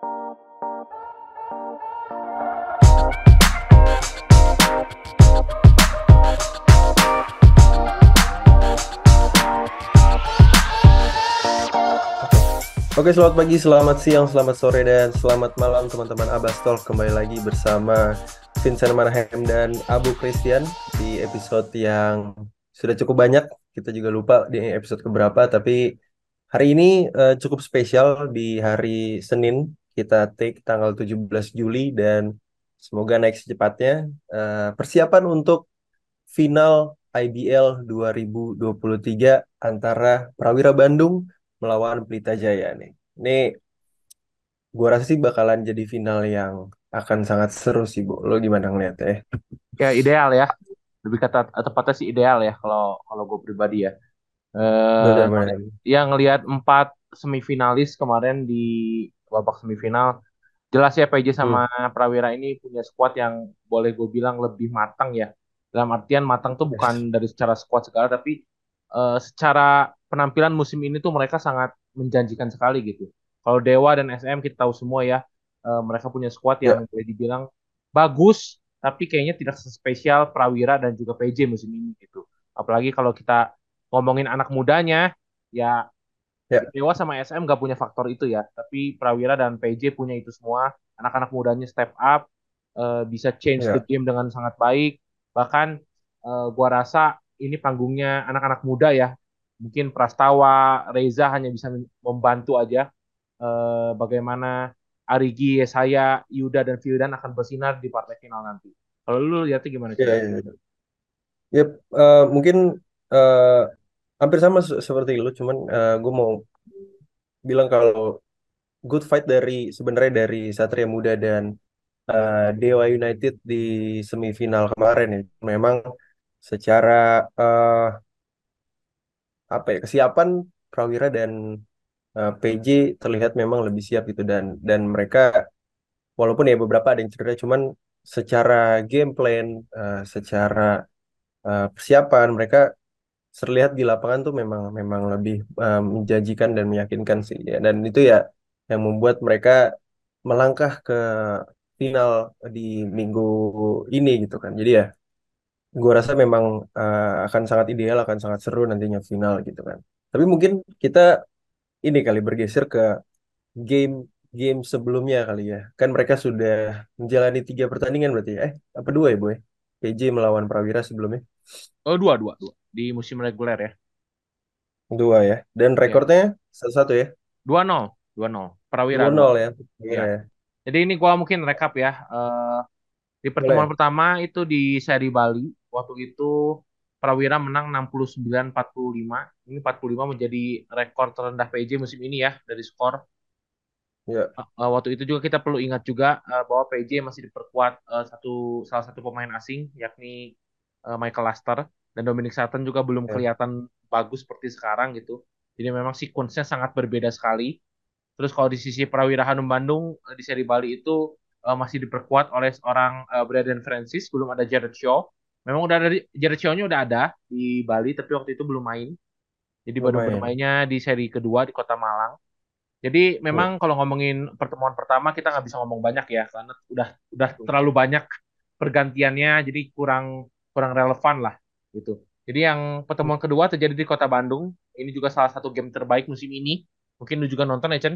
Oke, selamat pagi, selamat siang, selamat sore, dan selamat malam teman-teman Abastol. Kembali lagi bersama Vincent Manahem dan Abu Christian di episode yang sudah cukup banyak. Kita juga lupa di episode keberapa, tapi hari ini uh, cukup spesial di hari Senin. Kita take tanggal 17 Juli dan semoga naik secepatnya. Uh, persiapan untuk final IBL 2023 antara Prawira Bandung melawan Pelita Jaya nih. Ini gue rasa sih bakalan jadi final yang akan sangat seru sih, Bu. Lo gimana ngeliatnya? Ya ideal ya. Lebih kata tepatnya sih ideal ya kalau kalau gue pribadi ya. Eh yang ngelihat empat semifinalis kemarin di babak semifinal jelas ya PJ sama hmm. Prawira ini punya squad yang boleh gue bilang lebih matang ya. Dalam artian matang tuh bukan dari secara squad segala tapi uh, secara penampilan musim ini tuh mereka sangat menjanjikan sekali gitu. Kalau Dewa dan SM kita tahu semua ya, uh, mereka punya squad yang yeah. boleh dibilang bagus, tapi kayaknya tidak sespesial Prawira dan juga PJ musim ini gitu. Apalagi kalau kita ngomongin anak mudanya, ya yeah. Dewa sama SM gak punya faktor itu ya, tapi Prawira dan PJ punya itu semua. Anak-anak mudanya step up, uh, bisa change yeah. the game dengan sangat baik. Bahkan uh, gua rasa ini panggungnya anak-anak muda ya, mungkin Prastawa, Reza hanya bisa membantu aja uh, bagaimana Arigi, saya, Yuda dan Fiudan akan bersinar di partai final nanti. Kalau lu lihatnya gimana? Ya, ya, ya. Yep, uh, mungkin uh, hampir sama seperti lu, cuman uh, gue mau bilang kalau good fight dari sebenarnya dari Satria Muda dan uh, Dewa United di semifinal kemarin ya. Memang secara uh, apa ya kesiapan Prawira dan uh, eh, PJ terlihat memang lebih siap gitu dan dan mereka walaupun ya beberapa ada yang cedera cuman secara game plan uh, secara uh, persiapan mereka terlihat di lapangan tuh memang memang lebih uh, menjanjikan dan meyakinkan sih ya dan itu ya yang membuat mereka melangkah ke final di minggu ini gitu kan jadi ya gue rasa memang uh, akan sangat ideal, akan sangat seru nantinya final gitu kan. Tapi mungkin kita ini kali bergeser ke game game sebelumnya kali ya. Kan mereka sudah menjalani tiga pertandingan berarti ya. Eh, apa dua ya, Boy? PJ melawan Prawira sebelumnya. Oh, dua, dua, dua. Di musim reguler ya. Dua ya. Dan iya. rekornya satu-satu ya? Dua nol. Dua nol. Prawira. Dua nol ya. Iya. ya. Jadi ini gua mungkin rekap ya. Uh, di pertemuan Boleh. pertama itu di seri Bali waktu itu Prawira menang 69-45. Ini 45 menjadi rekor terendah PJ musim ini ya dari skor. Yeah. Ya. Uh, waktu itu juga kita perlu ingat juga uh, bahwa PJ masih diperkuat uh, satu salah satu pemain asing yakni uh, Michael Laster dan Dominic Sutton juga belum yeah. kelihatan bagus seperti sekarang gitu. Jadi memang sekuensnya sangat berbeda sekali. Terus kalau di sisi Prawira Hanum Bandung di seri Bali itu uh, masih diperkuat oleh seorang uh, Braden Francis, belum ada Jared Shaw Memang udah ada Jared Shaw-nya udah ada di Bali tapi waktu itu belum main. Jadi baru bermainnya di seri kedua di Kota Malang. Jadi memang oh. kalau ngomongin pertemuan pertama kita nggak bisa ngomong banyak ya karena udah udah terlalu banyak pergantiannya jadi kurang kurang relevan lah gitu. Jadi yang pertemuan kedua terjadi di Kota Bandung. Ini juga salah satu game terbaik musim ini. Mungkin lu juga nonton ya Chen?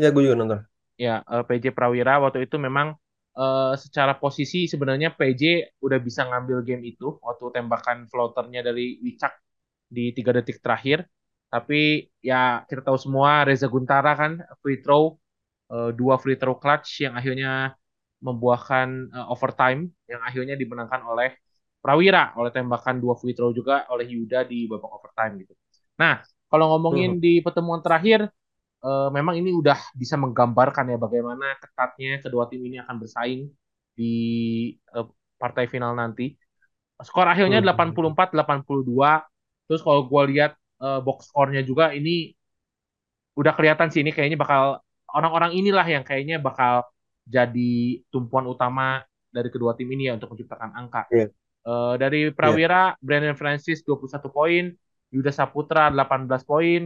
Ya gue juga nonton. Ya eh, PJ Prawira waktu itu memang uh, secara posisi sebenarnya PJ udah bisa ngambil game itu waktu tembakan floaternya dari Wicak di tiga detik terakhir. Tapi ya kita tahu semua Reza Guntara kan free throw uh, dua free throw clutch yang akhirnya membuahkan uh, overtime yang akhirnya dimenangkan oleh Prawira oleh tembakan dua free throw juga oleh Yuda di babak overtime gitu. Nah, kalau ngomongin uh. di pertemuan terakhir uh, memang ini udah bisa menggambarkan ya bagaimana ketatnya kedua tim ini akan bersaing di uh, partai final nanti. Skor akhirnya hmm. 84-82. Terus kalau gue lihat uh, box skornya juga ini udah kelihatan sih ini kayaknya bakal orang-orang inilah yang kayaknya bakal jadi tumpuan utama dari kedua tim ini ya untuk menciptakan angka. Yeah. Iya. Uh, dari Prawira, yeah. Brandon Francis 21 poin, Yuda Saputra 18 poin,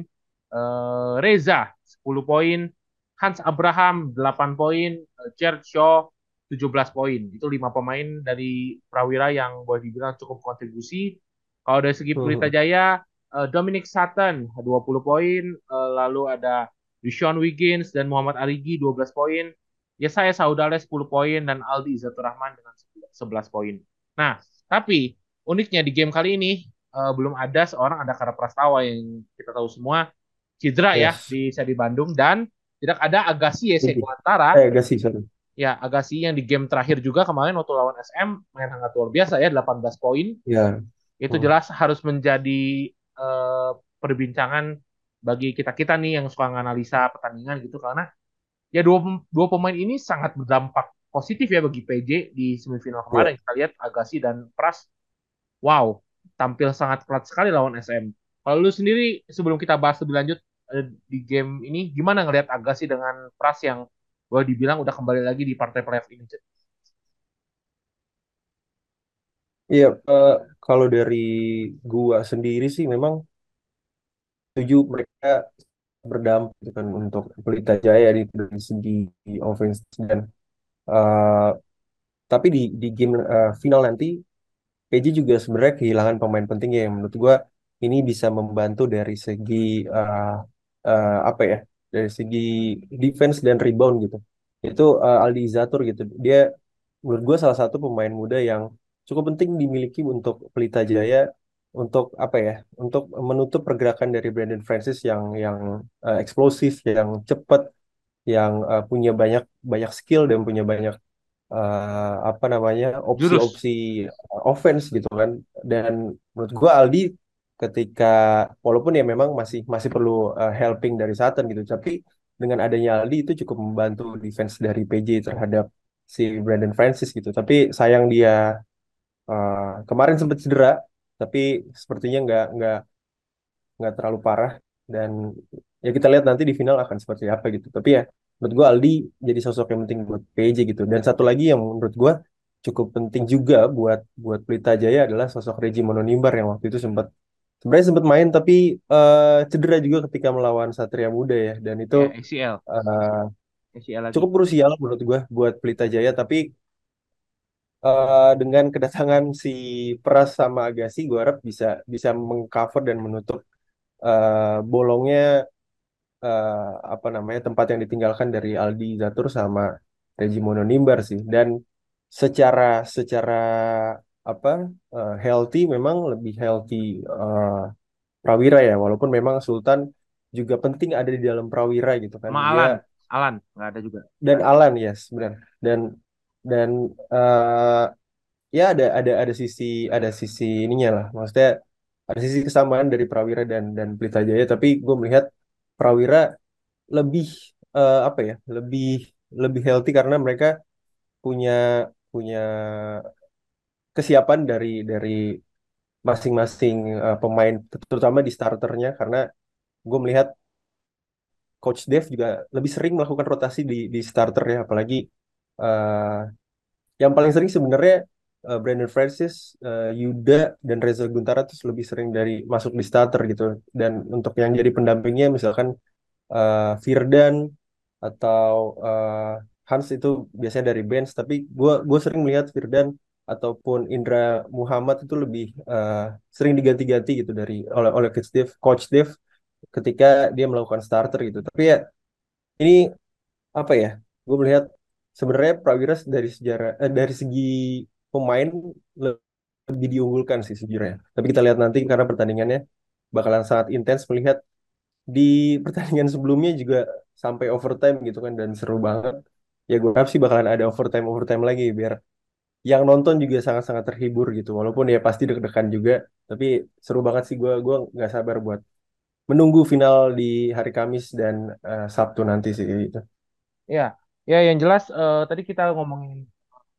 uh, Reza 10 poin, Hans Abraham 8 poin, eh, Jared Shaw 17 poin. Itu lima pemain dari Prawira yang boleh dibilang cukup kontribusi. Kalau dari segi Pelita Hmm. Jaya, eh, Dominic Sutton 20 poin, eh, lalu ada Deshaun Wiggins dan Muhammad Arigi 12 poin. Ya saya Saudale 10 poin dan Aldi Izatur Rahman dengan 11 poin. Nah, tapi uniknya di game kali ini eh, belum ada seorang ada Kara Prastawa yang kita tahu semua cedera ya Yes. di di Bandung dan tidak ada Agassi Oke. Ese Kuantara Eh, gak sih, sorry. ya Agassi yang di game terakhir juga kemarin waktu lawan SM main sangat luar biasa ya 18 poin Ya. itu Hmm. jelas harus menjadi eh, perbincangan bagi kita kita nih yang suka nganalisa pertandingan gitu karena ya dua dua pemain ini sangat berdampak positif ya bagi PJ di semifinal Iya. kemarin kita lihat Agassi dan Pras wow tampil sangat keras sekali lawan SM kalau lu sendiri sebelum kita bahas lebih lanjut eh, di game ini gimana ngelihat Agassi dengan Pras yang boleh dibilang udah kembali lagi di partai playoff ini? Iya, eh, kalau dari gua sendiri sih memang setuju mereka berdampak gitu kan untuk Pelita Jaya di dari segi offense dan eh, tapi di di game eh, final nanti PJ juga sebenarnya kehilangan pemain penting ya, yang menurut gua ini bisa membantu dari segi eh, eh, apa ya dari segi defense dan rebound gitu. Itu eh, Aldi Izatur gitu. Dia menurut gua salah satu pemain muda yang cukup penting dimiliki untuk Pelita Jaya untuk apa ya untuk menutup pergerakan dari Brandon Francis yang yang eh, eksplosif yang cepat yang eh, punya banyak banyak skill dan punya banyak eh, apa namanya opsi-opsi offense gitu kan. Dan menurut gua Aldi ketika walaupun ya memang masih masih perlu eh, helping dari Sutton gitu tapi dengan adanya Aldi itu cukup membantu defense dari PJ terhadap si Brandon Francis gitu. Tapi sayang dia eh, kemarin sempat cedera tapi sepertinya nggak nggak nggak terlalu parah. Dan ya kita lihat nanti di final akan seperti apa gitu. Tapi ya menurut gua Aldi jadi sosok yang penting buat PJ gitu. Dan satu lagi yang menurut gua cukup penting juga buat buat Pelita Jaya adalah sosok Reggie Mononimbar yang waktu itu sempat sebenarnya sempat main tapi eh, cedera juga ketika melawan Satria Muda ya. Dan itu ya ACL eh, ACL lagi. cukup krusial menurut gua buat Pelita Jaya. Tapi eh, dengan kedatangan si Pras sama Agassi gua harap bisa bisa mengcover dan menutup eh, bolongnya eh, apa namanya tempat yang ditinggalkan dari Aldi Zatur sama Reggie Mononimbar sih. Dan secara secara apa eh, healthy memang lebih healthy eh, Prawira ya. Walaupun memang Sultan juga penting ada di dalam Prawira gitu kan. Sama dia Alan. Alan nggak ada juga. Dan Alan yes benar. Dan dan eh, ya ada ada ada sisi ada sisi ininya lah. Maksudnya ada sisi kesamaan dari Prawira dan dan Pelita Jaya. Tapi gue melihat Prawira lebih eh, apa ya lebih lebih healthy karena mereka punya punya kesiapan dari dari masing-masing eh, pemain terutama di starternya. Karena gue melihat Coach Dev juga lebih sering melakukan rotasi di di starter ya apalagi eh, yang paling sering sebenarnya eh, Brandon Francis, eh, Yuda dan Reza Guntara tuh lebih sering dari masuk di starter gitu. Dan untuk yang jadi pendampingnya misalkan eh, Firdan atau eh, Hans itu biasanya dari bench. Tapi gue gue sering melihat Firdan ataupun Indra Muhammad itu lebih eh, sering diganti-ganti gitu dari oleh oleh Coach Dev, Coach Dev ketika dia melakukan starter gitu. Tapi ya ini apa ya? Gue melihat sebenarnya Prawira dari sejarah eh, dari segi pemain le- lebih diunggulkan sih sejujurnya tapi kita lihat nanti karena pertandingannya bakalan sangat intens melihat di pertandingan sebelumnya juga sampai overtime gitu kan dan seru banget. Ya gue harap sih bakalan ada overtime overtime lagi biar yang nonton juga sangat-sangat terhibur gitu. Walaupun ya pasti deg-degan juga, tapi seru banget sih gue gue nggak sabar buat menunggu final di hari Kamis dan eh, Sabtu nanti sih gitu. ya ya yang jelas eh, tadi kita ngomongin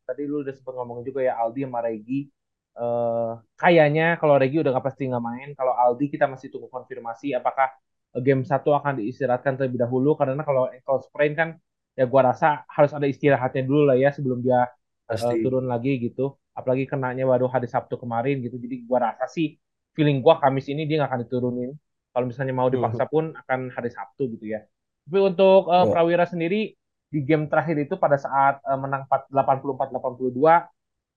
tadi lu udah sempat ngomongin juga ya Aldi sama Regi. Eh kayaknya kalau Regi udah nggak pasti nggak main. Kalau Aldi kita masih tunggu konfirmasi apakah game satu akan diistirahatkan terlebih dahulu. Karena kalau ankle sprain kan ya gua rasa harus ada istirahatnya dulu lah ya sebelum dia Pasti. turun lagi gitu. Apalagi kenanya baru hari Sabtu kemarin gitu. Jadi gua rasa sih feeling gua Kamis ini dia nggak akan diturunin. Kalau misalnya mau dipaksa pun akan hari Sabtu gitu ya. Tapi untuk uh. Prawira sendiri di game terakhir itu pada saat uh, menang 84-82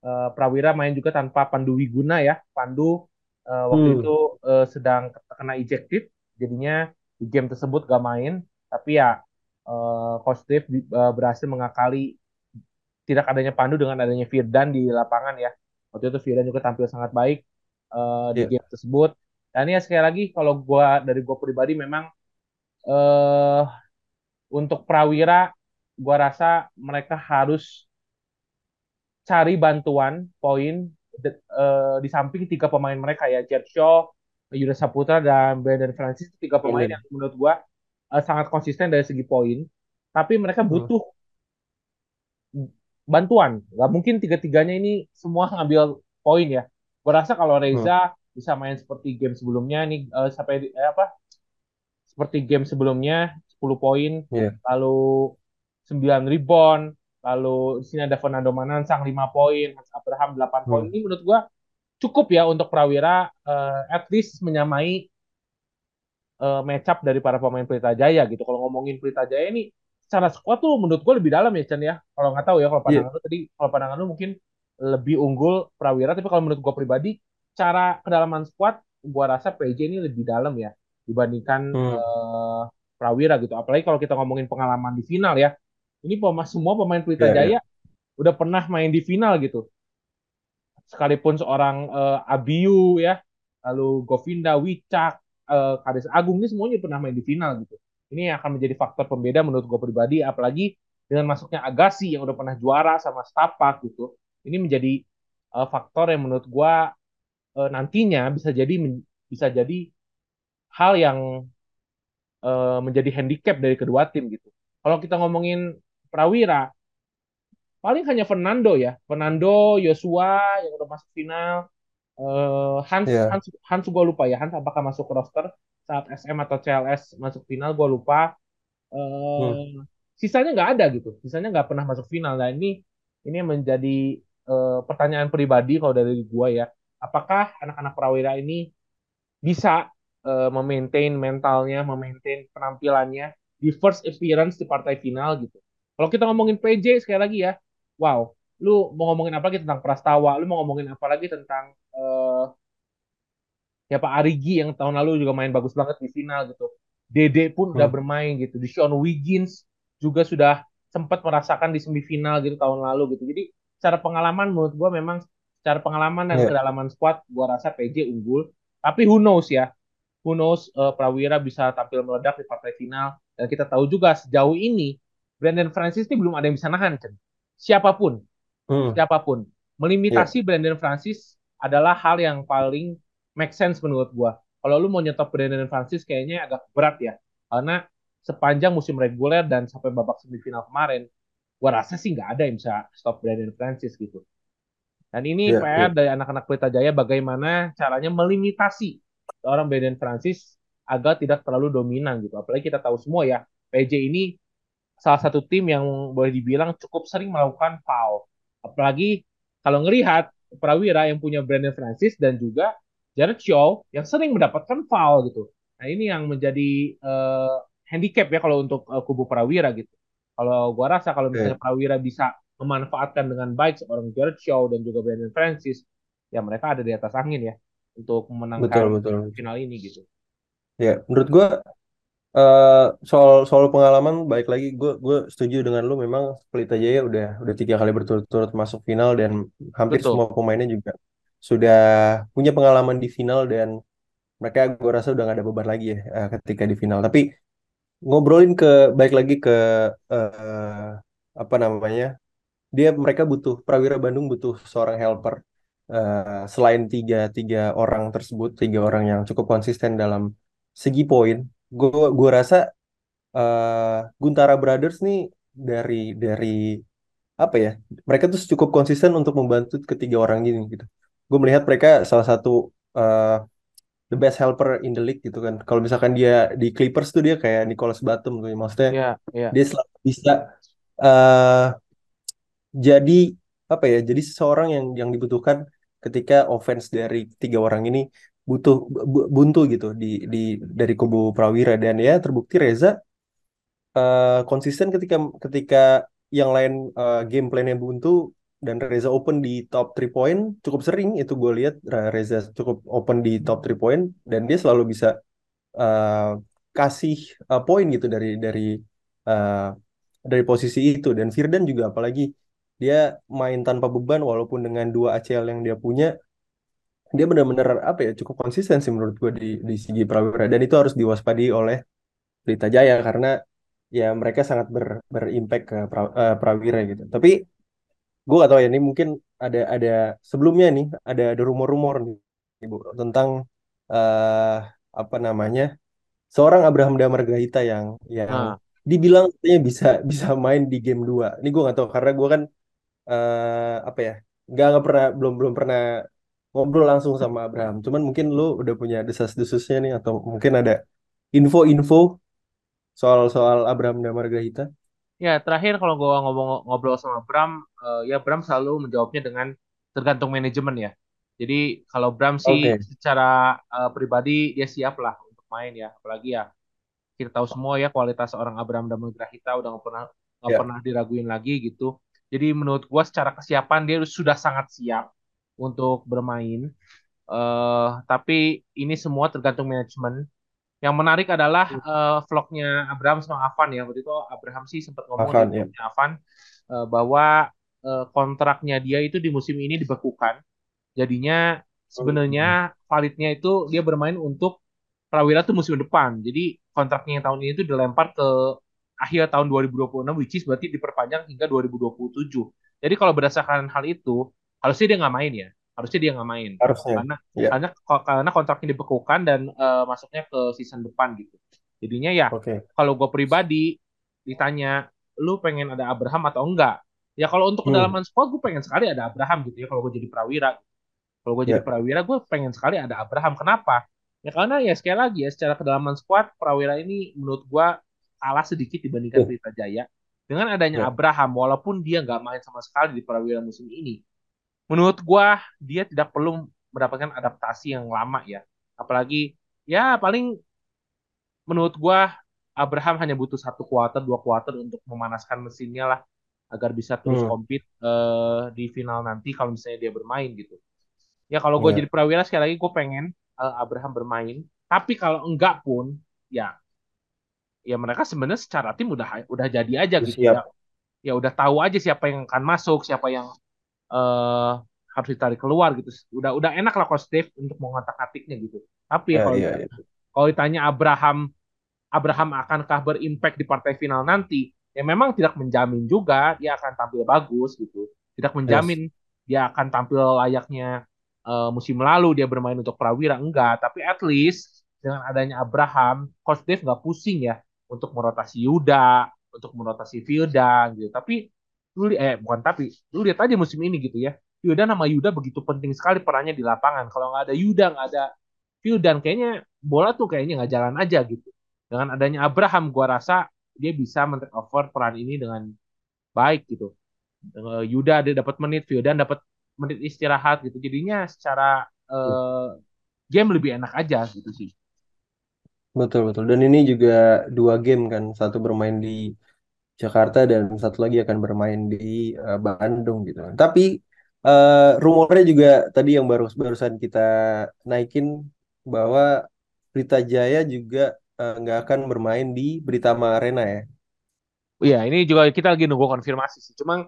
uh, Prawira main juga tanpa Pandu Wiguna ya. Pandu uh, waktu Hmm. itu uh, sedang kena ejected, jadinya di game tersebut gak main. Tapi ya uh, Coach Dave uh, berhasil mengakali tidak adanya Pandu dengan adanya Firdan di lapangan ya. Waktu itu Firdan juga tampil sangat baik uh, di Ya. game tersebut. Dan ya sekali lagi kalau gua dari gua pribadi memang uh, untuk Prawira gua rasa mereka harus cari bantuan poin eh, di samping tiga pemain mereka ya Jet Shaw, Yuda Saputra dan Brandon Francis itu tiga pemain Brandon. yang menurut gua eh, sangat konsisten dari segi poin tapi mereka Hmm. butuh bantuan nggak mungkin tiga-tiganya ini semua ngambil poin ya gua rasa kalau Hmm. Reza bisa main seperti game sebelumnya nih eh, sampai eh, apa seperti game sebelumnya 10 poin Ya. lalu 9 rebound lalu di sini ada Fernando Manansang 5 poin Hans Abraham 8 poin Hmm. ini menurut gua cukup ya untuk Prawira eh, at least menyamai eh, match up dari para pemain Pelita Jaya gitu. Kalau ngomongin Pelita Jaya ini secara squad tuh menurut gue lebih dalam ya Chan ya. Kalau nggak tahu ya kalau Iya. pandangan lu tadi kalau pandangan lu mungkin lebih unggul Prawira tapi kalau menurut gue pribadi cara kedalaman squad gue rasa PJ ini lebih dalam ya dibandingkan Hmm. eh, Prawira gitu. Apalagi kalau kita ngomongin pengalaman di final ya. Ini pemain semua pemain Pelita Ya, ya. Jaya udah pernah main di final gitu. Sekalipun seorang eh, Abiu ya, lalu Govinda, Wicak, eh, Kades Agung ini semuanya pernah main di final gitu. Ini akan menjadi faktor pembeda menurut gue pribadi, apalagi dengan masuknya Agassi yang udah pernah juara sama Stapak gitu. Ini menjadi eh, faktor yang menurut gue eh, nantinya bisa jadi bisa jadi hal yang eh, menjadi handicap dari kedua tim gitu. Kalau kita ngomongin Prawira, paling hanya Fernando ya, Fernando, Joshua yang udah masuk final, Eh, Hans Ya. Hans Hans gue lupa ya. Hans apakah masuk roster saat SM atau CLS masuk final gue lupa. Hmm. eh sisanya nggak ada gitu. Sisanya nggak pernah masuk final. Nah ini ini menjadi eh, pertanyaan pribadi kalau dari gue ya. Apakah anak-anak Prawira ini bisa eh, memaintain mentalnya memaintain penampilannya di first appearance di partai final gitu kalau kita ngomongin PJ sekali lagi ya wow lu mau ngomongin apa lagi tentang Prastawa lu mau ngomongin apa lagi tentang eh, ya Pak Arigi yang tahun lalu juga main bagus banget di final gitu. Dede pun udah Hmm. bermain gitu. Di Sean Wiggins juga sudah sempat merasakan di semifinal gitu tahun lalu gitu. Jadi secara pengalaman menurut gua memang secara pengalaman dan Ya. kedalaman squad gua rasa PJ unggul. Tapi who knows ya. Who knows eh, Prawira bisa tampil meledak di partai final dan kita tahu juga sejauh ini Brandon Francis ini belum ada yang bisa nahan Chen. Siapa pun Hmm. siapa pun. Melimitasi Brandon Francis adalah hal yang paling make sense menurut gua. Kalau lu mau nyetop Brandon Francis kayaknya agak berat ya. Karena sepanjang musim reguler dan sampai babak semifinal kemarin, gua rasa sih nggak ada yang bisa stop Brandon Francis gitu. Dan ini Ya. PR Ya. dari anak-anak Pelita Jaya bagaimana caranya melimitasi seorang Brandon Francis agar tidak terlalu dominan gitu. Apalagi kita tahu semua ya, PJ ini salah satu tim yang boleh dibilang cukup sering melakukan foul. Apalagi kalau ngelihat Prawira yang punya Brandon Francis dan juga Jared Shaw yang sering mendapatkan foul gitu. Nah ini yang menjadi eh, handicap ya kalau untuk eh, kubu Prawira gitu. Kalau gua rasa kalau misalnya Ya. Prawira bisa memanfaatkan dengan baik seorang Jared Shaw dan juga Brandon Francis, ya mereka ada di atas angin ya untuk Betul, memenangkan betul. final ini gitu. Ya, menurut gua eh, soal soal pengalaman baik lagi gue gue setuju dengan lu memang Pelita Jaya udah udah tiga kali berturut-turut masuk final dan hampir Betul. semua pemainnya juga sudah punya pengalaman di final dan mereka gue rasa udah gak ada beban lagi ya eh, ketika di final. Tapi ngobrolin ke baik lagi ke eh, apa namanya dia mereka butuh Prawira Bandung butuh seorang helper Eh, selain tiga tiga orang tersebut tiga orang yang cukup konsisten dalam segi poin gue gue rasa eh, Guntara Brothers nih dari dari apa ya mereka tuh cukup konsisten untuk membantu ketiga orang ini gitu gue melihat mereka salah satu eh, the best helper in the league gitu kan kalau misalkan dia di Clippers tuh dia kayak Nicholas Batum tuh maksudnya Iya, iya. dia selalu bisa eh jadi apa ya jadi seseorang yang yang dibutuhkan ketika offense dari tiga orang ini butuh bu- buntu gitu di di dari kubu Prawira. Dan ya terbukti Reza uh, konsisten ketika ketika yang lain uh, game plan-nya buntu dan Reza open di top 3 point cukup sering itu gue lihat Reza cukup open di top 3 point dan dia selalu bisa uh, kasih uh, poin gitu dari dari uh, dari posisi itu. Dan Firdan juga apalagi dia main tanpa beban walaupun dengan dua ACL yang dia punya dia benar-benar apa ya cukup konsisten sih menurut gue di di segi Prawira dan itu harus diwaspadi oleh Pelita Jaya karena ya mereka sangat ber, berimpact ke pra, uh, Prawira gitu. Tapi gue gak tahu ya ini mungkin ada ada sebelumnya nih ada ada rumor-rumor nih ibu tentang uh, apa namanya seorang Abraham Damar Gahita yang yang nah. dibilang katanya bisa bisa main di game 2. Ini gue gak tahu karena gue kan uh, apa ya nggak nggak pernah belum belum pernah ngobrol langsung sama Abraham. Cuman mungkin lu udah punya desas-desusnya nih atau mungkin ada info-info soal-soal Abraham Damar Gahita. Ya, terakhir kalau gue ngomong ngobrol sama Bram, uh, ya Bram selalu menjawabnya dengan tergantung manajemen ya. Jadi kalau Bram sih okay. secara uh, pribadi dia siap lah untuk main ya, apalagi ya kita tahu semua ya kualitas orang Abraham Damar Gahita udah nggak pernah nggak yeah. pernah diraguin lagi gitu. Jadi menurut gue secara kesiapan dia sudah sangat siap untuk bermain. Uh, tapi ini semua tergantung manajemen. Yang menarik adalah uh, vlognya Abraham sama Avan ya. Waktu itu Abraham sih sempat ngomong Avan, di ya. Avan uh, bahwa uh, kontraknya dia itu di musim ini dibekukan. Jadinya sebenarnya validnya itu dia bermain untuk Prawira tuh musim depan. Jadi kontraknya yang tahun ini itu dilempar ke akhir tahun 2026 which is berarti diperpanjang hingga 2027. Jadi kalau berdasarkan hal itu harusnya dia nggak main ya harusnya dia nggak main harusnya karena yeah. karena karena kontraknya dibekukan dan uh, masuknya ke season depan gitu jadinya ya okay. kalau gue pribadi ditanya lu pengen ada Abraham atau enggak ya kalau untuk hmm. kedalaman squad gue pengen sekali ada Abraham gitu ya kalau gue jadi prawira kalau gue yeah. jadi prawira gue pengen sekali ada Abraham kenapa ya karena ya sekali lagi ya secara kedalaman squad prawira ini menurut gue kalah sedikit dibandingkan Pelita uh. Jaya dengan adanya yeah. Abraham walaupun dia nggak main sama sekali di prawira musim ini menurut gua dia tidak perlu mendapatkan adaptasi yang lama ya. Apalagi ya paling menurut gua Abraham hanya butuh satu kuarter, dua kuarter untuk memanaskan mesinnya lah agar bisa terus hmm. compete uh, di final nanti kalau misalnya dia bermain gitu. Ya kalau gue yeah. jadi prawira sekali lagi gue pengen uh, Abraham bermain. Tapi kalau enggak pun ya ya mereka sebenarnya secara tim udah udah jadi aja gitu ya. Ya udah tahu aja siapa yang akan masuk, siapa yang harus ditarik keluar gitu. Udah udah enak lah coach Dave untuk mengotak-atiknya gitu. Tapi yeah, kalau yeah, yeah. kalau ditanya Abraham Abraham akankah berimpact di partai final nanti, ya memang tidak menjamin juga dia akan tampil bagus gitu. Tidak menjamin yes. dia akan tampil layaknya uh, musim lalu dia bermain untuk Prawira enggak, tapi at least dengan adanya Abraham, coach Dave nggak pusing ya untuk merotasi Yuda, untuk merotasi Vildan gitu. Tapi lu eh bukan tapi lu lihat aja musim ini gitu ya. Yuda nama Yuda begitu penting sekali perannya di lapangan. Kalau nggak ada Yuda nggak ada Vildan kayaknya bola tuh kayaknya nggak jalan aja gitu. Dengan adanya Abraham gua rasa dia bisa men over peran ini dengan baik gitu. Yuda dia dapat menit Vildan dapat menit istirahat gitu. Jadinya secara uh, game lebih enak aja gitu sih. Betul betul. Dan ini juga dua game kan. Satu bermain di Jakarta dan satu lagi akan bermain di uh, Bandung gitu. Tapi uh, rumornya juga tadi yang baru barusan kita naikin bahwa Berita Jaya juga eh, nggak uh, akan bermain di Britama Arena ya. Iya, ini juga kita lagi nunggu konfirmasi sih. Cuma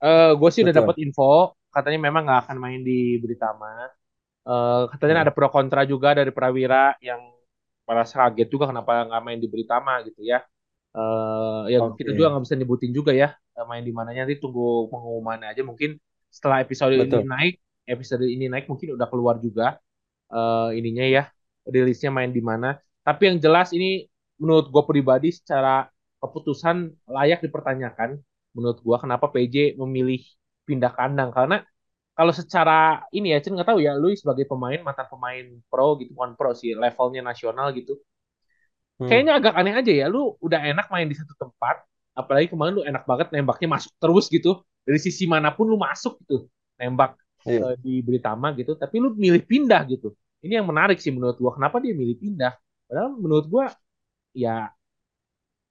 uh, gue sih Betul. udah dapat info katanya memang nggak akan main di Britama. Uh, katanya hmm. ada pro kontra juga dari Prawira yang merasa kaget juga kenapa nggak main di Britama gitu ya. Uh, ya okay. kita juga nggak bisa nyebutin juga ya eh, main di mananya nanti tunggu pengumumannya aja mungkin setelah episode Betul. ini naik episode ini naik mungkin udah keluar juga uh, ininya ya rilisnya main di mana tapi yang jelas ini menurut gue pribadi secara keputusan layak dipertanyakan menurut gue kenapa PJ memilih pindah kandang karena kalau secara ini ya Cen nggak tahu ya lu sebagai pemain mantan pemain pro gitu bukan pro sih levelnya nasional gitu. Kayaknya agak aneh aja ya, lu udah enak main di satu tempat, apalagi kemarin lu enak banget nembaknya masuk terus gitu, dari sisi mana pun lu masuk gitu, nembak iya. uh, di Britama gitu, tapi lu milih pindah gitu. Ini yang menarik sih menurut gua, kenapa dia milih pindah? Padahal menurut gua ya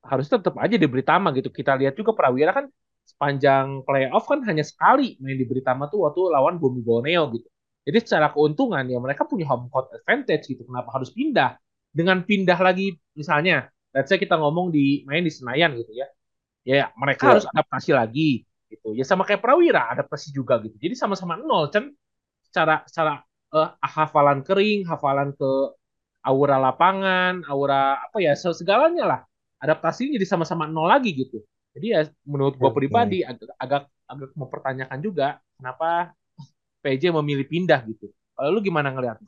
harus tetap aja di Britama gitu. Kita lihat juga Prawira kan sepanjang playoff kan hanya sekali main di Britama tuh waktu lawan Bumi Borneo gitu. Jadi secara keuntungan ya mereka punya home court advantage gitu. Kenapa harus pindah? Dengan pindah lagi misalnya, let's say kita ngomong di main di Senayan gitu ya. Ya mereka Ya, harus adaptasi lagi gitu. Ya sama kayak Prawira adaptasi juga gitu. Jadi sama-sama nol kan secara secara eh, hafalan kering, hafalan ke aura lapangan, aura apa ya segalanya lah. Adaptasinya jadi sama-sama nol lagi gitu. Jadi ya menurut gue oke. pribadi agak agak agak mempertanyakan juga kenapa PJ memilih pindah gitu. Kalau lu gimana ngeliat?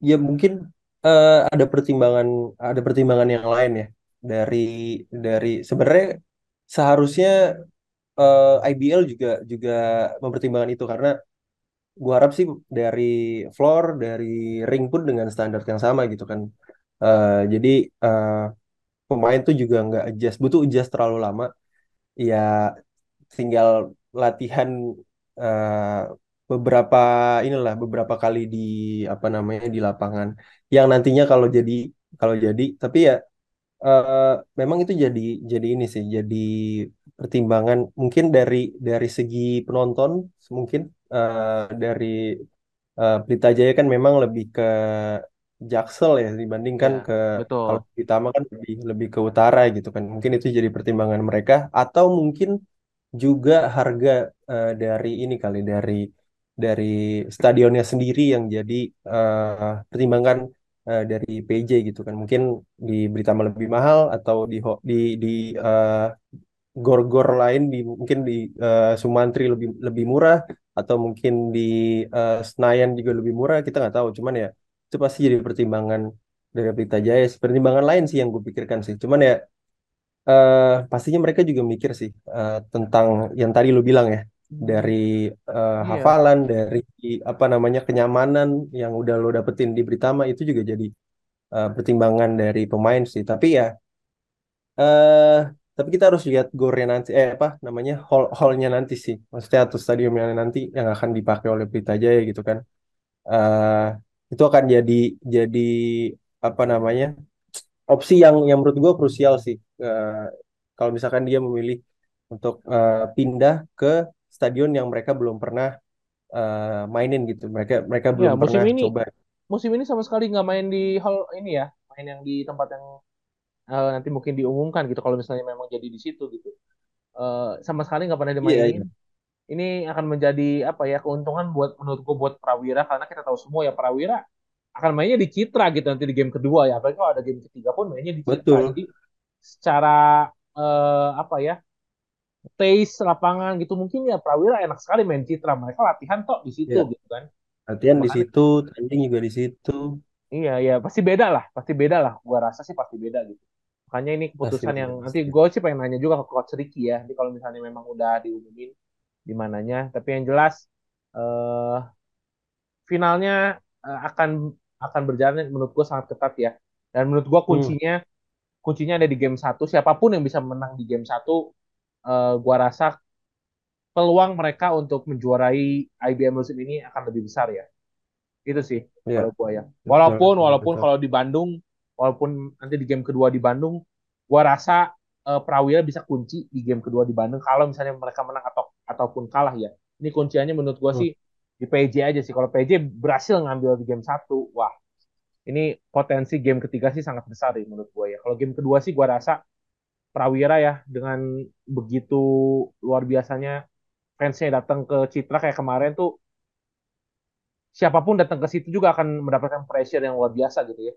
Ya mungkin eh, ada pertimbangan ada pertimbangan yang lain ya dari dari sebenarnya seharusnya eh, IBL juga juga mempertimbangkan itu karena gua harap sih dari floor dari ring pun dengan standar yang sama gitu kan. Eh, jadi eh, pemain tuh juga nggak adjust butuh adjust terlalu lama. Ya tinggal latihan eh, beberapa inilah beberapa kali di apa namanya di lapangan. Yang nantinya kalau jadi kalau jadi tapi ya eh, memang itu jadi jadi ini sih jadi pertimbangan mungkin dari dari segi penonton mungkin eh, dari eh, Pelita Jaya kan memang lebih ke Jaksel ya dibandingkan Ya, ke kalau betul. Pitama kan lebih lebih ke utara gitu kan. Mungkin itu jadi pertimbangan mereka. Atau mungkin juga harga eh, dari ini kali dari dari stadionnya sendiri yang jadi eh, pertimbangan eh, dari PJ gitu kan. Mungkin di Britama lebih mahal atau di di di eh, gor-gor lain di mungkin di eh, Sumantri lebih lebih murah atau mungkin di eh, Senayan juga lebih murah kita nggak tahu. Cuman ya itu pasti jadi pertimbangan dari Pelita Jaya. Pertimbangan lain sih yang gue pikirkan sih. Cuman ya eh pastinya mereka juga mikir sih eh, tentang yang tadi lu bilang ya dari Iya. hafalan dari apa namanya kenyamanan yang udah lo dapetin di Britama itu juga jadi eh, pertimbangan dari pemain sih. Tapi ya eh tapi kita harus lihat gore nanti eh apa namanya hall hallnya nanti sih. Maksudnya atau stadiumnya nanti yang akan dipakai oleh Pelita Jaya gitu kan. Eh itu akan jadi jadi apa namanya opsi yang yang menurut gue krusial sih. Eh, kalau misalkan dia memilih untuk eh, pindah ke stadion yang mereka belum pernah eh, mainin gitu mereka mereka Ya, belum musim pernah ini coba musim ini sama sekali nggak main di hall ini ya, main yang di tempat yang eh, nanti mungkin diumumkan gitu kalau misalnya memang jadi di situ gitu. Eh, sama sekali nggak pernah iya dimainin. iya Ini akan menjadi apa ya keuntungan buat menurut gue buat Prawira karena kita tahu semua ya Prawira akan mainnya di Citra gitu nanti di game kedua ya. Apalagi kalau ada game ketiga pun mainnya di Citra. betul Jadi secara eh, apa ya taste lapangan gitu mungkin ya Prawira enak sekali main Citra. Mereka latihan tok di situ ya gitu kan. latihan di situ tanding juga di situ iya ya pasti beda lah, pasti beda lah. Gua rasa sih pasti beda gitu. Makanya ini pasti keputusan yang benar nanti pasti gue sih pengen nanya juga ke Coach Ricky ya. Jadi kalau misalnya memang udah diumumin di mananya, tapi yang jelas eh finalnya eh, akan akan berjalan menurut gue sangat ketat ya. Dan menurut gue hmm kuncinya kuncinya ada di game satu. Siapa pun yang bisa menang di game satu, eh, gua rasa peluang mereka untuk menjuarai IBM musim ini akan lebih besar ya. Itu sih ya kalau gua ya. Walaupun walaupun kalau di Bandung, walaupun nanti di game kedua di Bandung, gua rasa eh, Prawira bisa kunci di game kedua di Bandung kalau misalnya mereka menang atau ataupun kalah ya. Ini kunciannya menurut gua Hmm. sih di PJ aja sih. Kalau PJ berhasil ngambil di game satu, wah ini potensi game ketiga sih sangat besar ya menurut gua ya. Kalau game kedua sih gua rasa Prawira ya dengan begitu luar biasanya fansnya datang ke Citra kayak kemarin tuh siapa pun datang ke situ juga akan mendapatkan pressure yang luar biasa gitu ya.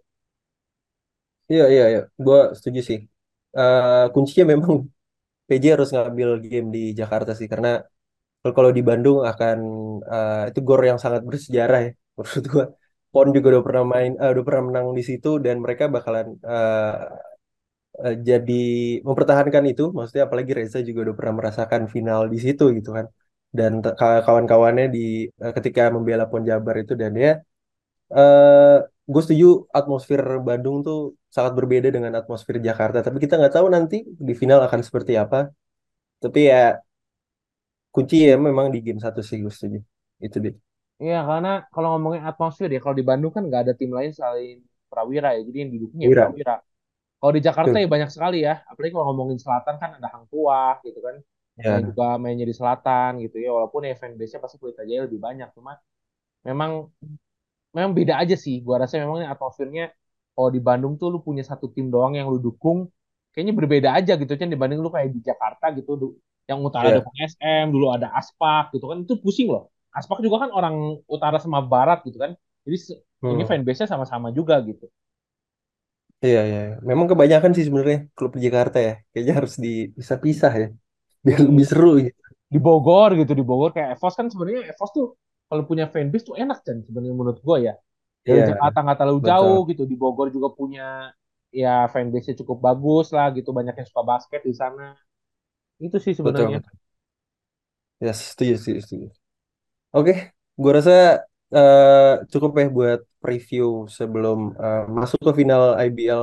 iya iya iya gue setuju sih Eh, kuncinya memang PJ harus ngambil game di Jakarta sih karena kalau di Bandung akan eh, itu gor yang sangat bersejarah ya menurut gua. Pon juga udah pernah main, eh, udah pernah menang di situ dan mereka bakalan eh, jadi mempertahankan itu. Maksudnya apalagi Reza juga udah pernah merasakan final di situ gitu kan. Dan kawan-kawannya di eh, ketika membela Pon Jabar itu dan ya eh gue setuju atmosfer Bandung tuh sangat berbeda dengan atmosfer Jakarta. Tapi kita nggak tahu nanti di final akan seperti apa. Tapi ya kunci ya memang di game satu sih gue setuju. Itu dia. Iya karena kalau ngomongin atmosfer ya kalau di Bandung kan nggak ada tim lain selain Prawira ya. Jadi yang didukung ya Wira. Prawira. Kalau di Jakarta Tuh. ya banyak sekali ya. Apalagi kalau ngomongin selatan kan ada Hang Tuah gitu kan. Yang Ya, juga mainnya di selatan gitu ya. Walaupun ya fanbase-nya pasti Pelita Jaya lebih banyak. Cuma memang memang beda aja sih. Gua rasa memang ini atmosfernya kalau di Bandung tuh lu punya satu tim doang yang lu dukung. Kayaknya berbeda aja gitu kan dibanding lu kayak di Jakarta gitu. Yang utara ya, dukung SM, dulu ada Aspak gitu kan. Itu pusing loh. Aspak juga kan orang utara sama barat gitu kan. Jadi se- ini hmm. fanbase-nya sama-sama juga gitu. Iya, iya. Memang kebanyakan sih sebenarnya klub di Jakarta ya. Kayaknya harus dipisah-pisah ya. Biar lebih seru gitu. di Bogor gitu di Bogor kayak Evos kan sebenarnya Evos tuh kalau punya fanbase tuh enak kan sebenarnya menurut gue ya dari Iya, Jakarta nggak terlalu jauh betul. gitu di Bogor juga punya ya fanbase-nya cukup bagus lah gitu banyak yang suka basket di sana itu sih sebenarnya betul. Ya, setuju, setuju, setuju. Oke, gua rasa eh, cukup ya buat preview sebelum eh, masuk ke final IBL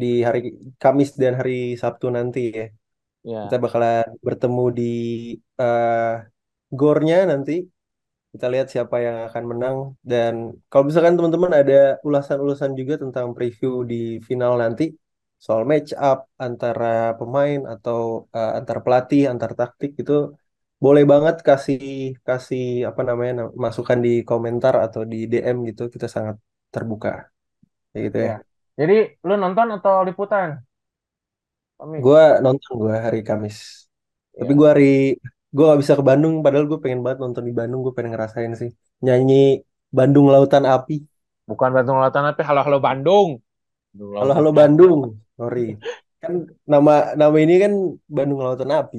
di hari Kamis dan hari Sabtu nanti ya. Kita ya bakalan bertemu di eh gornya nanti. Kita lihat siapa yang akan menang. Dan kalau misalkan teman-teman ada ulasan-ulasan juga tentang preview di final nanti, soal match up antara pemain atau eh, antar pelatih, antar taktik itu boleh banget kasih kasih apa namanya nam- masukan di komentar atau di DM gitu. Kita sangat terbuka, kayak gitu ya. ya jadi lu nonton atau liputan Gue nonton gue hari Kamis. Tapi ya gue hari gue gak bisa ke Bandung. Padahal gue pengen banget nonton di Bandung. Gue pengen ngerasain sih nyanyi Bandung Lautan Api. bukan Bandung Lautan tapi halo halo Bandung Halo halo Api Bandung. Sorry. Kan nama nama ini kan Bandung Lautan Api.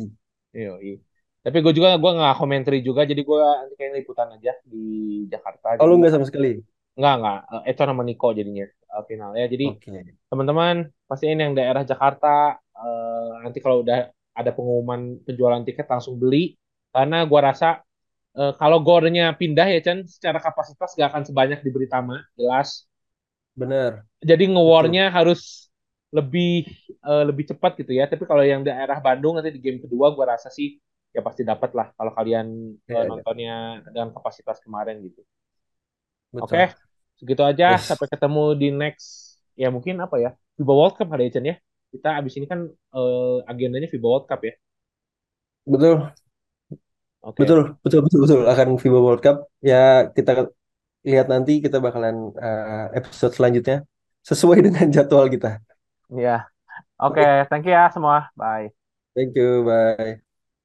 Iya, iya. Tapi gue juga gue nggak komentari juga, jadi gue nanti kayak liputan aja di Jakarta. Oh lu nggak sama sekali. nggak nggak eh, Eto sama Niko jadinya eh, finalnya. Jadi Oke. teman-teman pastiin yang daerah Jakarta eh, nanti kalau udah ada pengumuman penjualan tiket langsung beli karena gue rasa eh, kalau gornya pindah ya Chan secara kapasitas gak akan sebanyak di Britama jelas. Bener. Jadi nge-war-nya harus lebih eh, lebih cepat gitu ya. Tapi kalau yang daerah Bandung nanti di game kedua gue rasa sih ya pasti dapat lah kalau kalian iya. nontonnya dengan kapasitas kemarin gitu. Oke, Betul. segitu aja. Yes. Sampai ketemu di next ya mungkin apa ya FIBA World Cup ya Chan ya. Kita abis ini kan eh, agendanya FIBA World Cup ya. Betul. Oke, Betul. Betul. Betul. Betul. Akan FIBA World Cup. Ya kita lihat nanti kita bakalan eh, episode selanjutnya sesuai dengan jadwal kita. ya. Oke, Oke. thank you ya semua. Bye. Thank you. Bye.